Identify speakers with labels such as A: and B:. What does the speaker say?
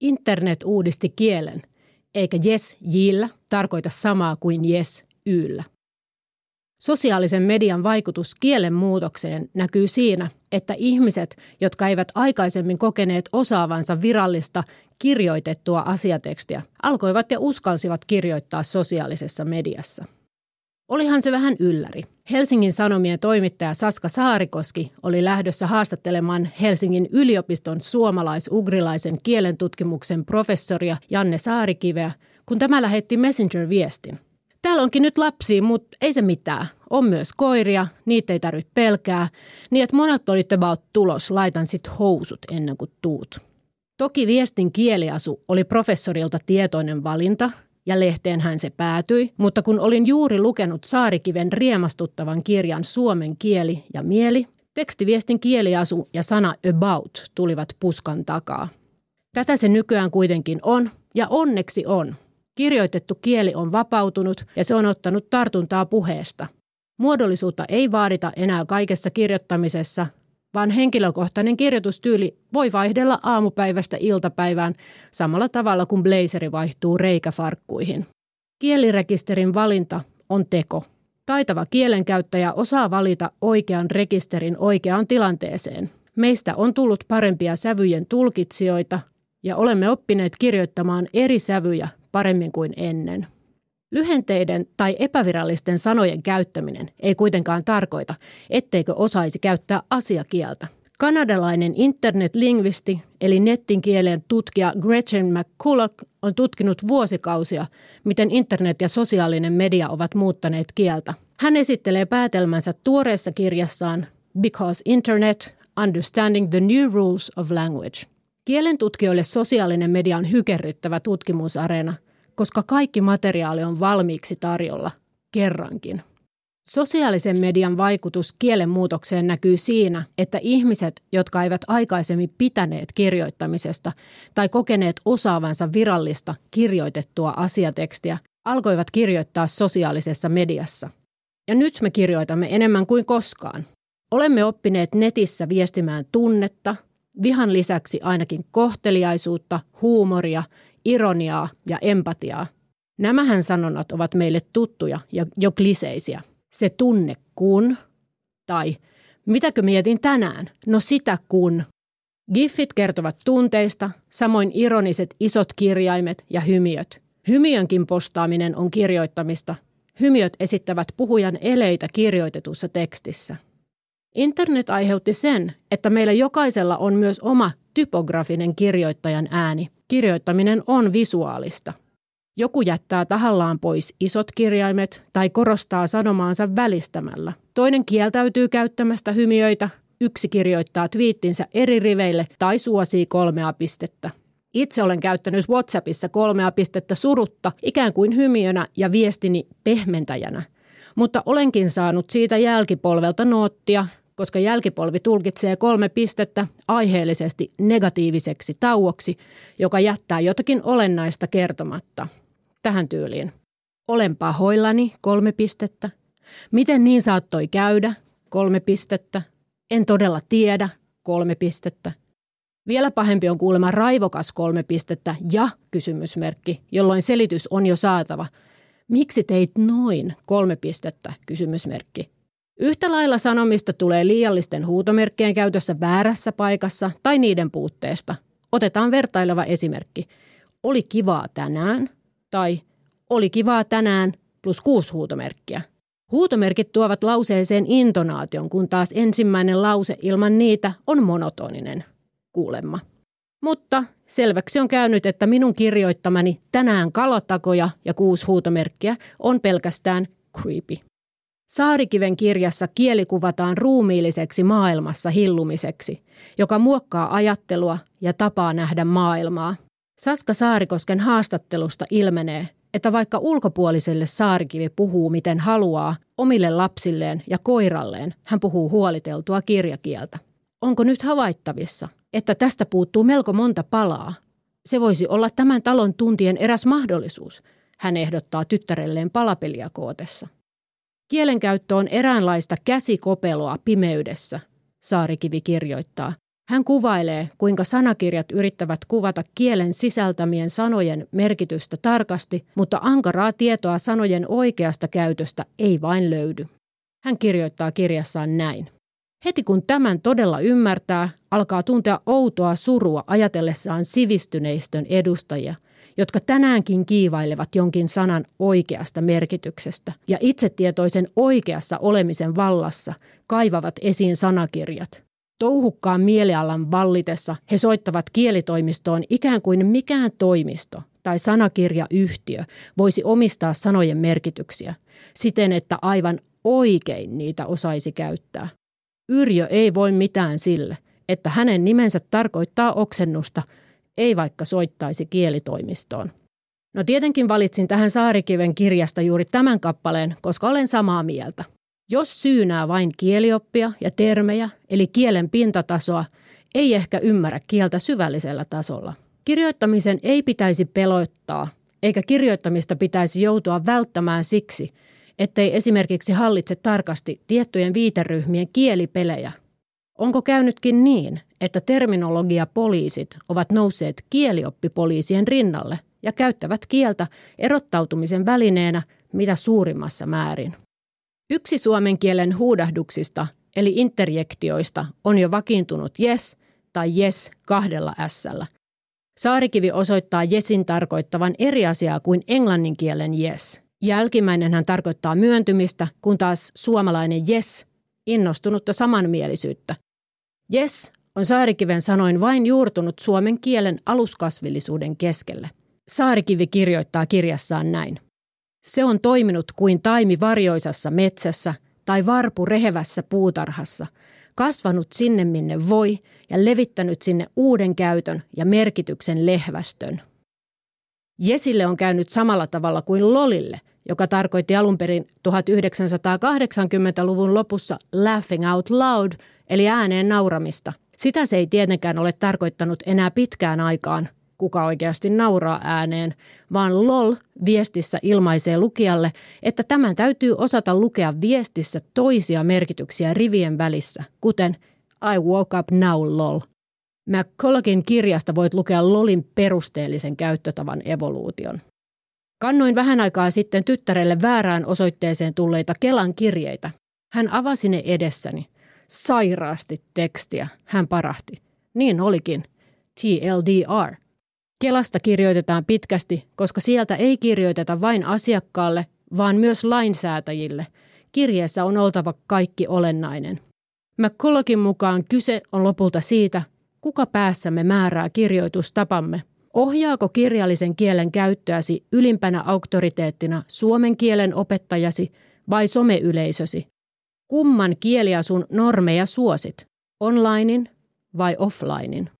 A: Internet uudisti kielen, eikä yes jillä tarkoita samaa kuin yes yllä. Sosiaalisen median vaikutus kielen muutokseen näkyy siinä, että ihmiset, jotka eivät aikaisemmin kokeneet osaavansa virallista kirjoitettua asiatekstiä, alkoivat ja uskalsivat kirjoittaa sosiaalisessa mediassa. Olihan se vähän ylläri. Helsingin Sanomien toimittaja Saska Saarikoski oli lähdössä haastattelemaan Helsingin yliopiston suomalais-ugrilaisen kielentutkimuksen professoria Janne Saarikiveä, kun tämä lähetti Messenger-viestin. Täällä onkin nyt lapsia, mutta ei se mitään. On myös koiria, niitä ei tarvitse pelkää. Niin että monet olitte about tulos, laitan sit housut ennen kuin tuut. Toki viestin kieliasu oli professorilta tietoinen valinta, ja lehteen hän se päätyi, mutta kun olin juuri lukenut Saarikiven riemastuttavan kirjan Suomen kieli ja mieli, tekstiviestin kieliasu ja sana about tulivat puskan takaa. Tätä se nykyään kuitenkin on, ja onneksi on. Kirjoitettu kieli on vapautunut ja se on ottanut tartuntaa puheesta. Muodollisuutta ei vaadita enää kaikessa kirjoittamisessa, vaan henkilökohtainen kirjoitustyyli voi vaihdella aamupäivästä iltapäivään samalla tavalla kuin blazeri vaihtuu reikäfarkkuihin. Kielirekisterin valinta on teko. Taitava kielenkäyttäjä osaa valita oikean rekisterin oikeaan tilanteeseen. Meistä on tullut parempia sävyjen tulkitsijoita ja olemme oppineet kirjoittamaan eri sävyjä paremmin kuin ennen. Lyhenteiden tai epävirallisten sanojen käyttäminen ei kuitenkaan tarkoita, etteikö osaisi käyttää asiakieltä. Kanadalainen internetlingvisti eli nettin kielen tutkija Gretchen McCulloch on tutkinut vuosikausia, miten internet ja sosiaalinen media ovat muuttaneet kieltä. Hän esittelee päätelmänsä tuoreessa kirjassaan Because Internet – Understanding the New Rules of Language. Kielen tutkijoille sosiaalinen media on hykerryttävä tutkimusareena – koska kaikki materiaali on valmiiksi tarjolla kerrankin. Sosiaalisen median vaikutus kielen muutokseen näkyy siinä, että ihmiset, jotka eivät aikaisemmin pitäneet kirjoittamisesta tai kokeneet osaavansa virallista kirjoitettua asiatekstiä, alkoivat kirjoittaa sosiaalisessa mediassa. Ja nyt me kirjoitamme enemmän kuin koskaan. Olemme oppineet netissä viestimään tunnetta, vihan lisäksi ainakin kohteliaisuutta, huumoria ironiaa ja empatiaa. Nämähän sanonnat ovat meille tuttuja ja jo kliseisiä. Se tunne kun, tai mitäkö mietin tänään? No sitä kun. Giffit kertovat tunteista, samoin ironiset isot kirjaimet ja hymiöt. Hymiönkin postaaminen on kirjoittamista. Hymiöt esittävät puhujan eleitä kirjoitetussa tekstissä. Internet aiheutti sen, että meillä jokaisella on myös oma typografinen kirjoittajan ääni. Kirjoittaminen on visuaalista. Joku jättää tahallaan pois isot kirjaimet tai korostaa sanomaansa välistämällä. Toinen kieltäytyy käyttämästä hymiöitä, yksi kirjoittaa twiittinsä eri riveille tai suosii kolmea pistettä. Itse olen käyttänyt WhatsAppissa kolmea pistettä surutta ikään kuin hymiönä ja viestini pehmentäjänä. Mutta olenkin saanut siitä jälkipolvelta noottia, koska jälkipolvi tulkitsee kolme pistettä aiheellisesti negatiiviseksi tauoksi, joka jättää jotakin olennaista kertomatta. Tähän tyyliin. Olen pahoillani, kolme pistettä. Miten niin saattoi käydä, kolme pistettä. En todella tiedä, kolme pistettä. Vielä pahempi on kuulemma raivokas kolme pistettä ja kysymysmerkki, jolloin selitys on jo saatava. Miksi teit noin kolme pistettä kysymysmerkki? Yhtä lailla sanomista tulee liiallisten huutomerkkien käytössä väärässä paikassa tai niiden puutteesta. Otetaan vertaileva esimerkki. Oli kivaa tänään tai oli kivaa tänään plus kuusi huutomerkkiä. Huutomerkit tuovat lauseeseen intonaation, kun taas ensimmäinen lause ilman niitä on monotoninen. Kuulemma. Mutta selväksi on käynyt, että minun kirjoittamani tänään kalatakoja ja kuusi huutomerkkiä on pelkästään creepy. Saarikiven kirjassa kieli kuvataan ruumiilliseksi maailmassa hillumiseksi, joka muokkaa ajattelua ja tapaa nähdä maailmaa. Saska Saarikosken haastattelusta ilmenee, että vaikka ulkopuoliselle Saarikivi puhuu miten haluaa, omille lapsilleen ja koiralleen hän puhuu huoliteltua kirjakieltä. Onko nyt havaittavissa, että tästä puuttuu melko monta palaa? Se voisi olla tämän talon tuntien eräs mahdollisuus, hän ehdottaa tyttärelleen palapeliä kootessa. Kielenkäyttö on eräänlaista käsikopeloa pimeydessä, Saarikivi kirjoittaa. Hän kuvailee, kuinka sanakirjat yrittävät kuvata kielen sisältämien sanojen merkitystä tarkasti, mutta ankaraa tietoa sanojen oikeasta käytöstä ei vain löydy. Hän kirjoittaa kirjassaan näin. Heti kun tämän todella ymmärtää, alkaa tuntea outoa surua ajatellessaan sivistyneistön edustajia, jotka tänäänkin kiivailevat jonkin sanan oikeasta merkityksestä ja itsetietoisen oikeassa olemisen vallassa kaivavat esiin sanakirjat. Touhukkaan mielialan vallitessa he soittavat kielitoimistoon ikään kuin mikään toimisto tai sanakirjayhtiö voisi omistaa sanojen merkityksiä siten, että aivan oikein niitä osaisi käyttää. Yrjö ei voi mitään sille, että hänen nimensä tarkoittaa oksennusta, ei vaikka soittaisi kielitoimistoon. No tietenkin valitsin tähän Saarikiven kirjasta juuri tämän kappaleen, koska olen samaa mieltä. Jos syynää vain kielioppia ja termejä, eli kielen pintatasoa, ei ehkä ymmärrä kieltä syvällisellä tasolla. Kirjoittamisen ei pitäisi pelottaa, eikä kirjoittamista pitäisi joutua välttämään siksi, ettei esimerkiksi hallitse tarkasti tiettyjen viiteryhmien kielipelejä. Onko käynytkin niin, että terminologiapoliisit ovat nousseet kielioppipoliisien rinnalle ja käyttävät kieltä erottautumisen välineenä mitä suurimmassa määrin? Yksi suomen kielen huudahduksista, eli interjektioista, on jo vakiintunut yes tai yes kahdella ässällä. Saarikivi osoittaa yesin tarkoittavan eri asiaa kuin englannin kielen yes. Jälkimmäinen hän tarkoittaa myöntymistä, kun taas suomalainen yes innostunutta samanmielisyyttä. Yes on Saarikiven sanoin vain juurtunut suomen kielen aluskasvillisuuden keskelle. Saarikivi kirjoittaa kirjassaan näin. Se on toiminut kuin taimi varjoisassa metsässä tai varpu rehevässä puutarhassa, kasvanut sinne minne voi ja levittänyt sinne uuden käytön ja merkityksen lehvästön. Jesille on käynyt samalla tavalla kuin Lolille, joka tarkoitti alun perin 1980-luvun lopussa laughing out loud, eli ääneen nauramista. Sitä se ei tietenkään ole tarkoittanut enää pitkään aikaan, kuka oikeasti nauraa ääneen, vaan LOL viestissä ilmaisee lukijalle, että tämän täytyy osata lukea viestissä toisia merkityksiä rivien välissä, kuten I woke up now LOL. McCulloughin kirjasta voit lukea LOLin perusteellisen käyttötavan evoluution. Kannoin vähän aikaa sitten tyttärelle väärään osoitteeseen tulleita Kelan kirjeitä. Hän avasi ne edessäni. Sairaasti tekstiä, hän parahti. Niin olikin. TLDR – Kelasta kirjoitetaan pitkästi, koska sieltä ei kirjoiteta vain asiakkaalle, vaan myös lainsäätäjille. Kirjeessä on oltava kaikki olennainen. McCulloughin mukaan kyse on lopulta siitä, kuka päässämme määrää kirjoitustapamme. Ohjaako kirjallisen kielen käyttöäsi ylimpänä auktoriteettina suomen kielen opettajasi vai someyleisösi? Kumman kieliasun normeja suosit? Onlinein vai offlinein?